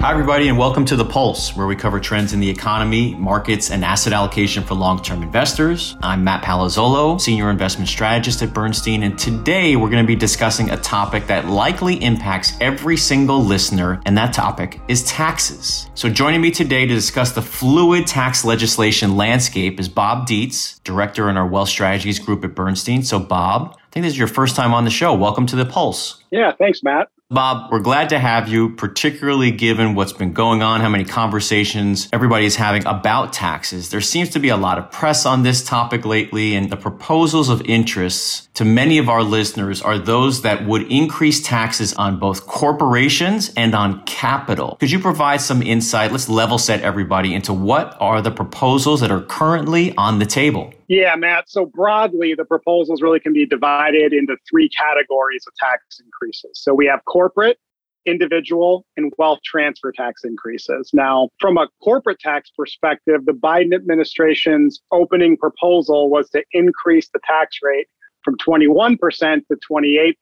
Hi, everybody, and welcome to The Pulse, where we cover trends in the economy, markets, and asset allocation for long term investors. I'm Matt Palazzolo, Senior Investment Strategist at Bernstein, and today we're going to be discussing a topic that likely impacts every single listener, and that topic is taxes. So, joining me today to discuss the fluid tax legislation landscape is Bob Dietz, Director in our Wealth Strategies Group at Bernstein. So, Bob, I think this is your first time on the show. Welcome to The Pulse. Yeah, thanks, Matt. Bob, we're glad to have you, particularly given what's been going on, how many conversations everybody is having about taxes. There seems to be a lot of press on this topic lately, and the proposals of interest to many of our listeners are those that would increase taxes on both corporations and on capital. Could you provide some insight? Let's level set everybody into what are the proposals that are currently on the table? Yeah, Matt. So broadly, the proposals really can be divided into three categories of tax increases. So we have corporate, individual, and wealth transfer tax increases. Now, from a corporate tax perspective, the Biden administration's opening proposal was to increase the tax rate from 21% to 28%.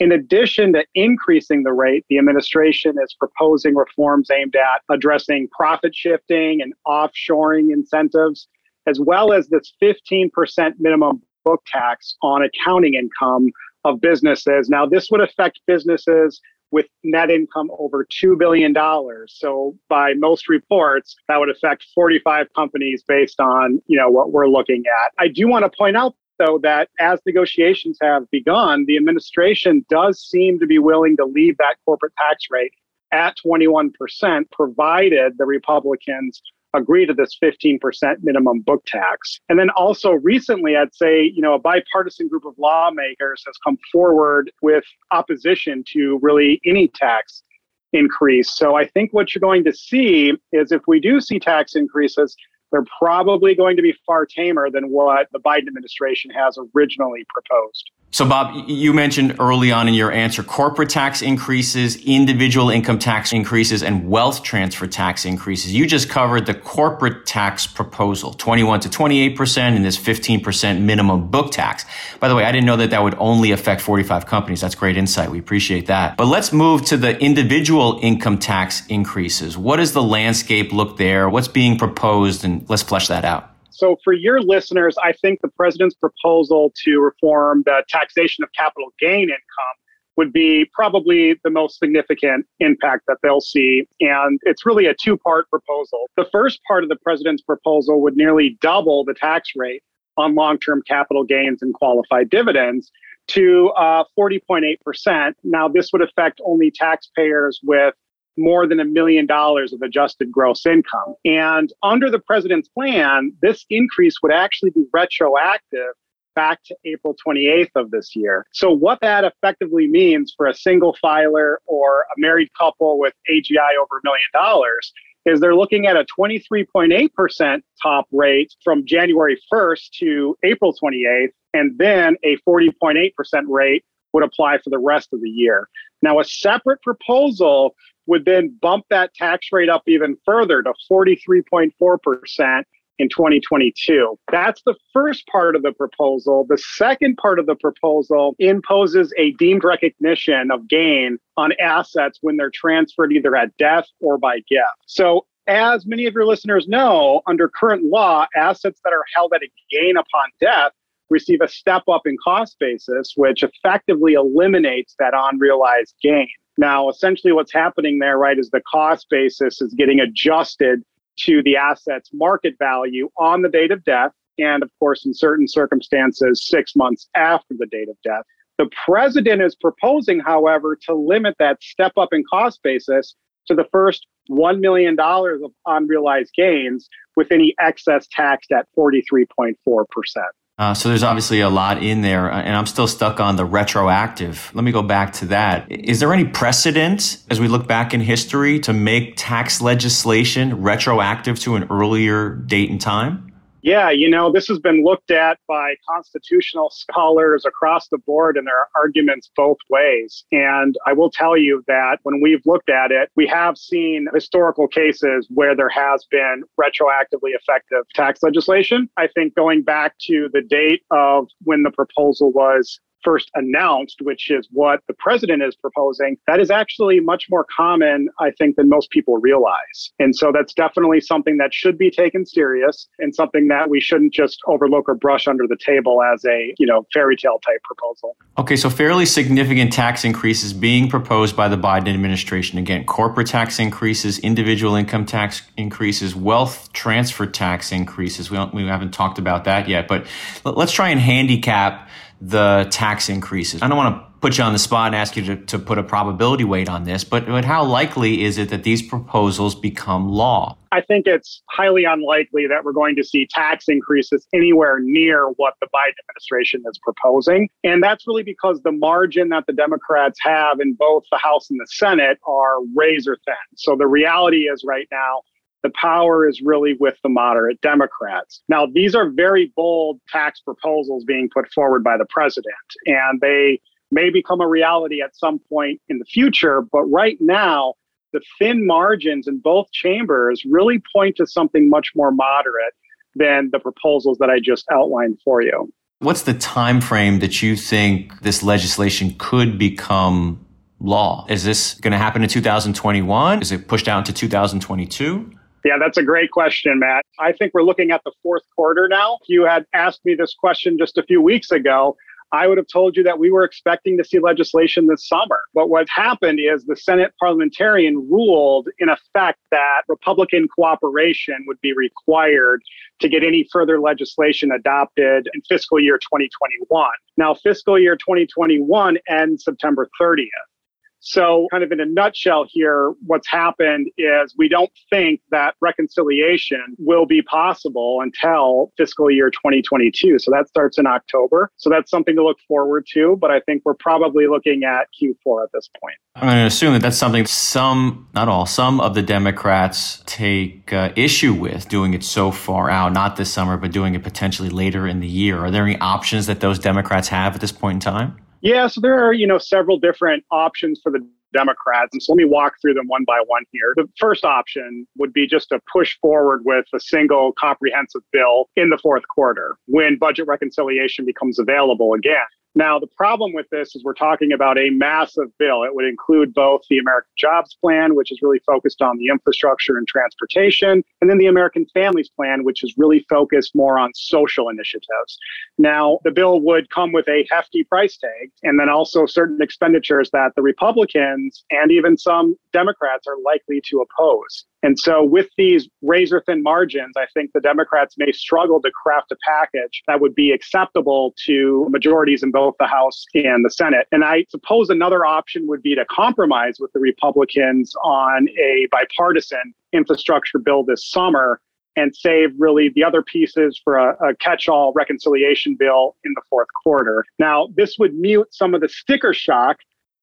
In addition to increasing the rate, the administration is proposing reforms aimed at addressing profit shifting and offshoring incentives as well as this 15% minimum book tax on accounting income of businesses. Now, this would affect businesses with net income over $2 billion. So by most reports, that would affect 45 companies based on, you know, what we're looking at. I do want to point out though that as negotiations have begun, the administration does seem to be willing to leave that corporate tax rate at 21%, provided the Republicans agree to this 15% minimum book tax. And then also recently, I'd say, you know, a bipartisan group of lawmakers has come forward with opposition to really any tax increase. So I think what you're going to see is if we do see tax increases, they're probably going to be far tamer than what the Biden administration has originally proposed. So, Bob, you mentioned early on in your answer corporate tax increases, individual income tax increases, and wealth transfer tax increases. You just covered the corporate tax proposal 21 to 28%, and this 15% minimum book tax. By the way, I didn't know that that would only affect 45 companies. That's great insight. We appreciate that. But let's move to the individual income tax increases. What does the landscape look there? What's being proposed? And let's flesh that out. So, for your listeners, I think the president's proposal to reform the taxation of capital gain income would be probably the most significant impact that they'll see. And it's really a two part proposal. The first part of the president's proposal would nearly double the tax rate on long term capital gains and qualified dividends to uh, 40.8%. Now, this would affect only taxpayers with more than a million dollars of adjusted gross income. And under the president's plan, this increase would actually be retroactive back to April 28th of this year. So, what that effectively means for a single filer or a married couple with AGI over a million dollars is they're looking at a 23.8% top rate from January 1st to April 28th, and then a 40.8% rate would apply for the rest of the year. Now, a separate proposal would then bump that tax rate up even further to 43.4% in 2022. That's the first part of the proposal. The second part of the proposal imposes a deemed recognition of gain on assets when they're transferred either at death or by gift. So as many of your listeners know, under current law, assets that are held at a gain upon death receive a step up in cost basis, which effectively eliminates that unrealized gain. Now, essentially, what's happening there, right, is the cost basis is getting adjusted to the asset's market value on the date of death. And of course, in certain circumstances, six months after the date of death. The president is proposing, however, to limit that step up in cost basis to the first $1 million of unrealized gains with any excess taxed at 43.4%. Uh, so there's obviously a lot in there, uh, and I'm still stuck on the retroactive. Let me go back to that. Is there any precedent as we look back in history to make tax legislation retroactive to an earlier date and time? Yeah, you know, this has been looked at by constitutional scholars across the board, and there are arguments both ways. And I will tell you that when we've looked at it, we have seen historical cases where there has been retroactively effective tax legislation. I think going back to the date of when the proposal was first announced, which is what the president is proposing, that is actually much more common, I think, than most people realize. And so that's definitely something that should be taken serious and something that we shouldn't just overlook or brush under the table as a, you know, fairy tale type proposal. Okay, so fairly significant tax increases being proposed by the Biden administration. Again, corporate tax increases, individual income tax increases, wealth transfer tax increases. We, we haven't talked about that yet, but let's try and handicap the tax increases. I don't want to put you on the spot and ask you to, to put a probability weight on this, but, but how likely is it that these proposals become law? I think it's highly unlikely that we're going to see tax increases anywhere near what the Biden administration is proposing. And that's really because the margin that the Democrats have in both the House and the Senate are razor thin. So the reality is right now, the power is really with the moderate Democrats. Now, these are very bold tax proposals being put forward by the president, and they may become a reality at some point in the future. But right now, the thin margins in both chambers really point to something much more moderate than the proposals that I just outlined for you. What's the time frame that you think this legislation could become law? Is this going to happen in 2021? Is it pushed out to 2022? Yeah, that's a great question, Matt. I think we're looking at the fourth quarter now. If you had asked me this question just a few weeks ago, I would have told you that we were expecting to see legislation this summer. But what happened is the Senate parliamentarian ruled, in effect, that Republican cooperation would be required to get any further legislation adopted in fiscal year 2021. Now, fiscal year 2021 ends September 30th. So, kind of in a nutshell, here, what's happened is we don't think that reconciliation will be possible until fiscal year 2022. So, that starts in October. So, that's something to look forward to. But I think we're probably looking at Q4 at this point. I'm going to assume that that's something some, not all, some of the Democrats take uh, issue with doing it so far out, not this summer, but doing it potentially later in the year. Are there any options that those Democrats have at this point in time? Yeah, so there are, you know, several different options for the Democrats. And so let me walk through them one by one here. The first option would be just to push forward with a single comprehensive bill in the fourth quarter when budget reconciliation becomes available again. Now, the problem with this is we're talking about a massive bill. It would include both the American Jobs Plan, which is really focused on the infrastructure and transportation, and then the American Families Plan, which is really focused more on social initiatives. Now, the bill would come with a hefty price tag and then also certain expenditures that the Republicans and even some Democrats are likely to oppose. And so, with these razor thin margins, I think the Democrats may struggle to craft a package that would be acceptable to majorities in both the House and the Senate. And I suppose another option would be to compromise with the Republicans on a bipartisan infrastructure bill this summer and save really the other pieces for a, a catch all reconciliation bill in the fourth quarter. Now, this would mute some of the sticker shock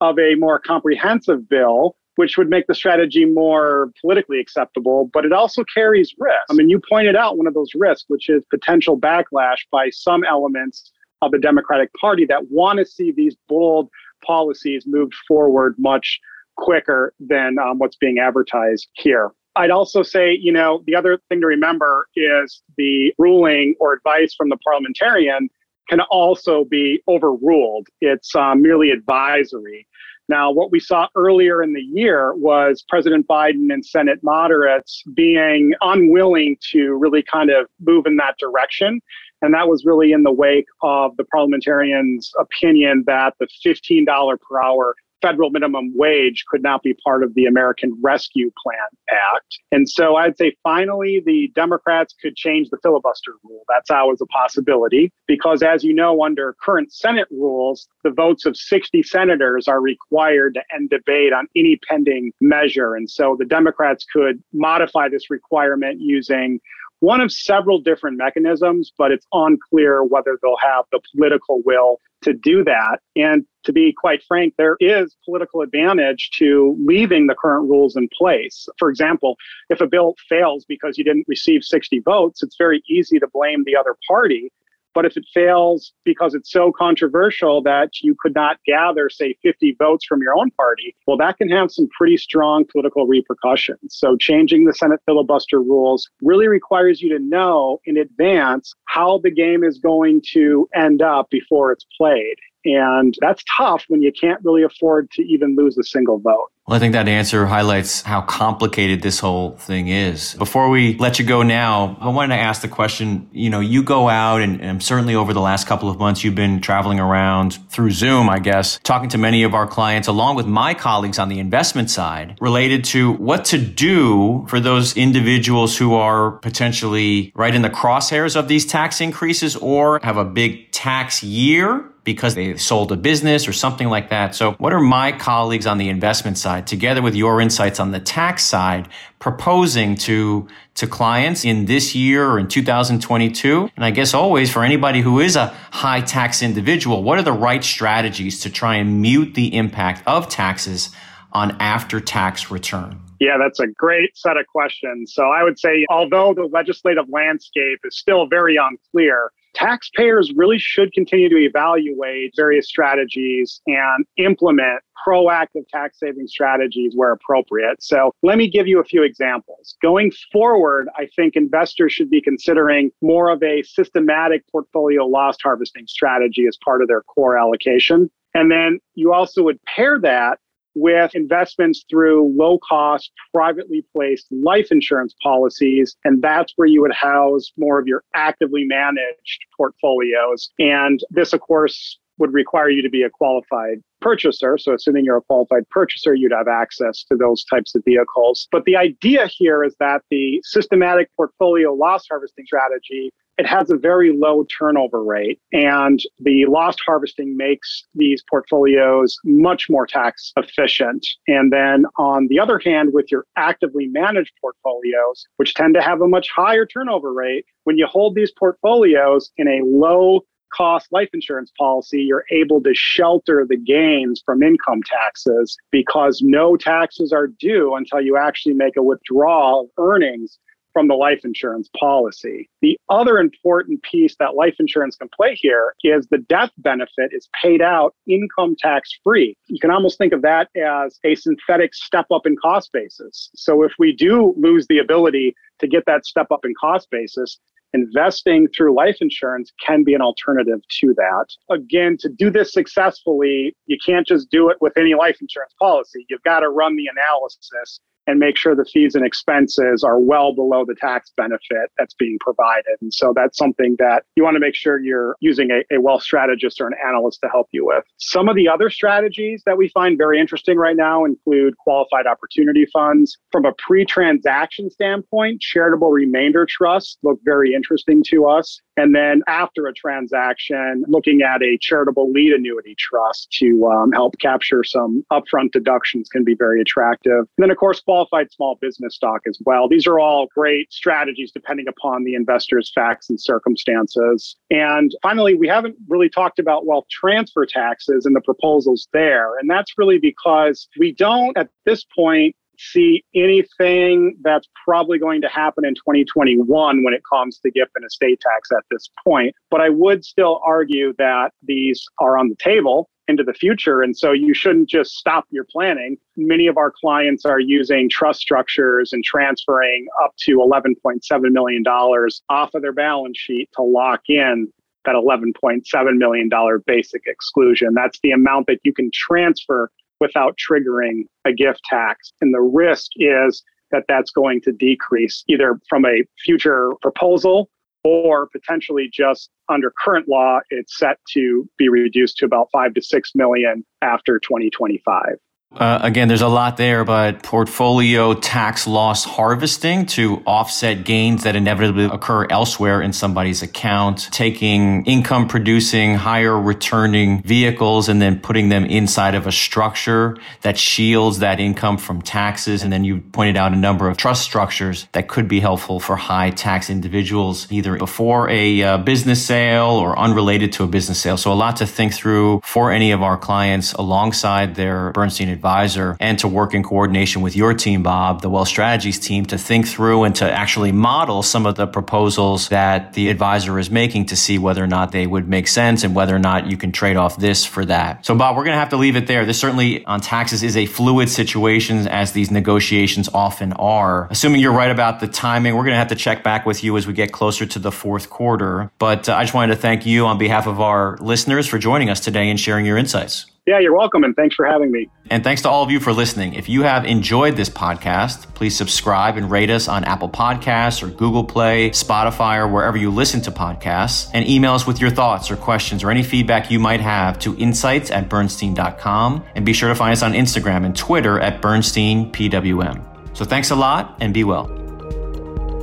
of a more comprehensive bill which would make the strategy more politically acceptable, but it also carries risk. I mean, you pointed out one of those risks, which is potential backlash by some elements of the Democratic Party that want to see these bold policies moved forward much quicker than um, what's being advertised here. I'd also say, you know, the other thing to remember is the ruling or advice from the parliamentarian can also be overruled. It's um, merely advisory. Now, what we saw earlier in the year was President Biden and Senate moderates being unwilling to really kind of move in that direction. And that was really in the wake of the parliamentarians' opinion that the $15 per hour federal minimum wage could not be part of the American Rescue Plan Act. And so I'd say finally the Democrats could change the filibuster rule. That's always a possibility because, as you know, under current Senate rules, the votes of 60 senators are required to end debate on any pending measure. And so the Democrats could modify this requirement using one of several different mechanisms, but it's unclear whether they'll have the political will to do that. And to be quite frank, there is political advantage to leaving the current rules in place. For example, if a bill fails because you didn't receive 60 votes, it's very easy to blame the other party. But if it fails because it's so controversial that you could not gather, say, 50 votes from your own party, well, that can have some pretty strong political repercussions. So changing the Senate filibuster rules really requires you to know in advance how the game is going to end up before it's played. And that's tough when you can't really afford to even lose a single vote. Well, I think that answer highlights how complicated this whole thing is. Before we let you go now, I wanted to ask the question, you know, you go out and, and, certainly over the last couple of months, you've been traveling around through Zoom, I guess, talking to many of our clients along with my colleagues on the investment side related to what to do for those individuals who are potentially right in the crosshairs of these tax increases or have a big tax year because they sold a business or something like that. So, what are my colleagues on the investment side, together with your insights on the tax side, proposing to to clients in this year or in 2022? And I guess always for anybody who is a high tax individual, what are the right strategies to try and mute the impact of taxes on after tax return? Yeah, that's a great set of questions. So I would say, although the legislative landscape is still very unclear, taxpayers really should continue to evaluate various strategies and implement proactive tax saving strategies where appropriate. So let me give you a few examples. Going forward, I think investors should be considering more of a systematic portfolio loss harvesting strategy as part of their core allocation. And then you also would pair that with investments through low cost, privately placed life insurance policies. And that's where you would house more of your actively managed portfolios. And this, of course, would require you to be a qualified purchaser. So, assuming you're a qualified purchaser, you'd have access to those types of vehicles. But the idea here is that the systematic portfolio loss harvesting strategy it has a very low turnover rate and the loss harvesting makes these portfolios much more tax efficient. And then on the other hand with your actively managed portfolios which tend to have a much higher turnover rate when you hold these portfolios in a low cost life insurance policy, you're able to shelter the gains from income taxes because no taxes are due until you actually make a withdrawal of earnings from the life insurance policy. The other important piece that life insurance can play here is the death benefit is paid out income tax free. You can almost think of that as a synthetic step up in cost basis. So if we do lose the ability to get that step up in cost basis, investing through life insurance can be an alternative to that. Again, to do this successfully, you can't just do it with any life insurance policy. You've got to run the analysis and make sure the fees and expenses are well below the tax benefit that's being provided. And so that's something that you want to make sure you're using a, a wealth strategist or an analyst to help you with. Some of the other strategies that we find very interesting right now include qualified opportunity funds. From a pre transaction standpoint, charitable remainder trusts look very interesting to us. And then after a transaction, looking at a charitable lead annuity trust to um, help capture some upfront deductions can be very attractive. And then, of course, qualified small business stock as well. These are all great strategies depending upon the investor's facts and circumstances. And finally, we haven't really talked about wealth transfer taxes and the proposals there. And that's really because we don't at this point see anything that's probably going to happen in 2021 when it comes to gift and estate tax at this point. But I would still argue that these are on the table into the future. And so you shouldn't just stop your planning. Many of our clients are using trust structures and transferring up to $11.7 million off of their balance sheet to lock in that $11.7 million basic exclusion. That's the amount that you can transfer without triggering a gift tax. And the risk is that that's going to decrease either from a future proposal or potentially just under current law, it's set to be reduced to about five to six million after 2025. Uh, again, there's a lot there, but portfolio tax loss harvesting to offset gains that inevitably occur elsewhere in somebody's account, taking income producing, higher returning vehicles and then putting them inside of a structure that shields that income from taxes. And then you pointed out a number of trust structures that could be helpful for high tax individuals, either before a uh, business sale or unrelated to a business sale. So a lot to think through for any of our clients alongside their Bernstein advisor advisor and to work in coordination with your team, Bob, the Wealth Strategies team, to think through and to actually model some of the proposals that the advisor is making to see whether or not they would make sense and whether or not you can trade off this for that. So, Bob, we're going to have to leave it there. This certainly on taxes is a fluid situation as these negotiations often are. Assuming you're right about the timing, we're going to have to check back with you as we get closer to the fourth quarter. But uh, I just wanted to thank you on behalf of our listeners for joining us today and sharing your insights. Yeah, you're welcome, and thanks for having me. And thanks to all of you for listening. If you have enjoyed this podcast, please subscribe and rate us on Apple Podcasts or Google Play, Spotify, or wherever you listen to podcasts. And email us with your thoughts or questions or any feedback you might have to insights at bernstein.com. And be sure to find us on Instagram and Twitter at BernsteinPWM. So thanks a lot and be well.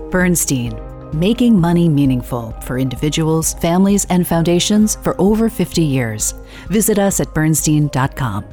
Bernstein, making money meaningful for individuals, families, and foundations for over 50 years. Visit us at bernstein.com.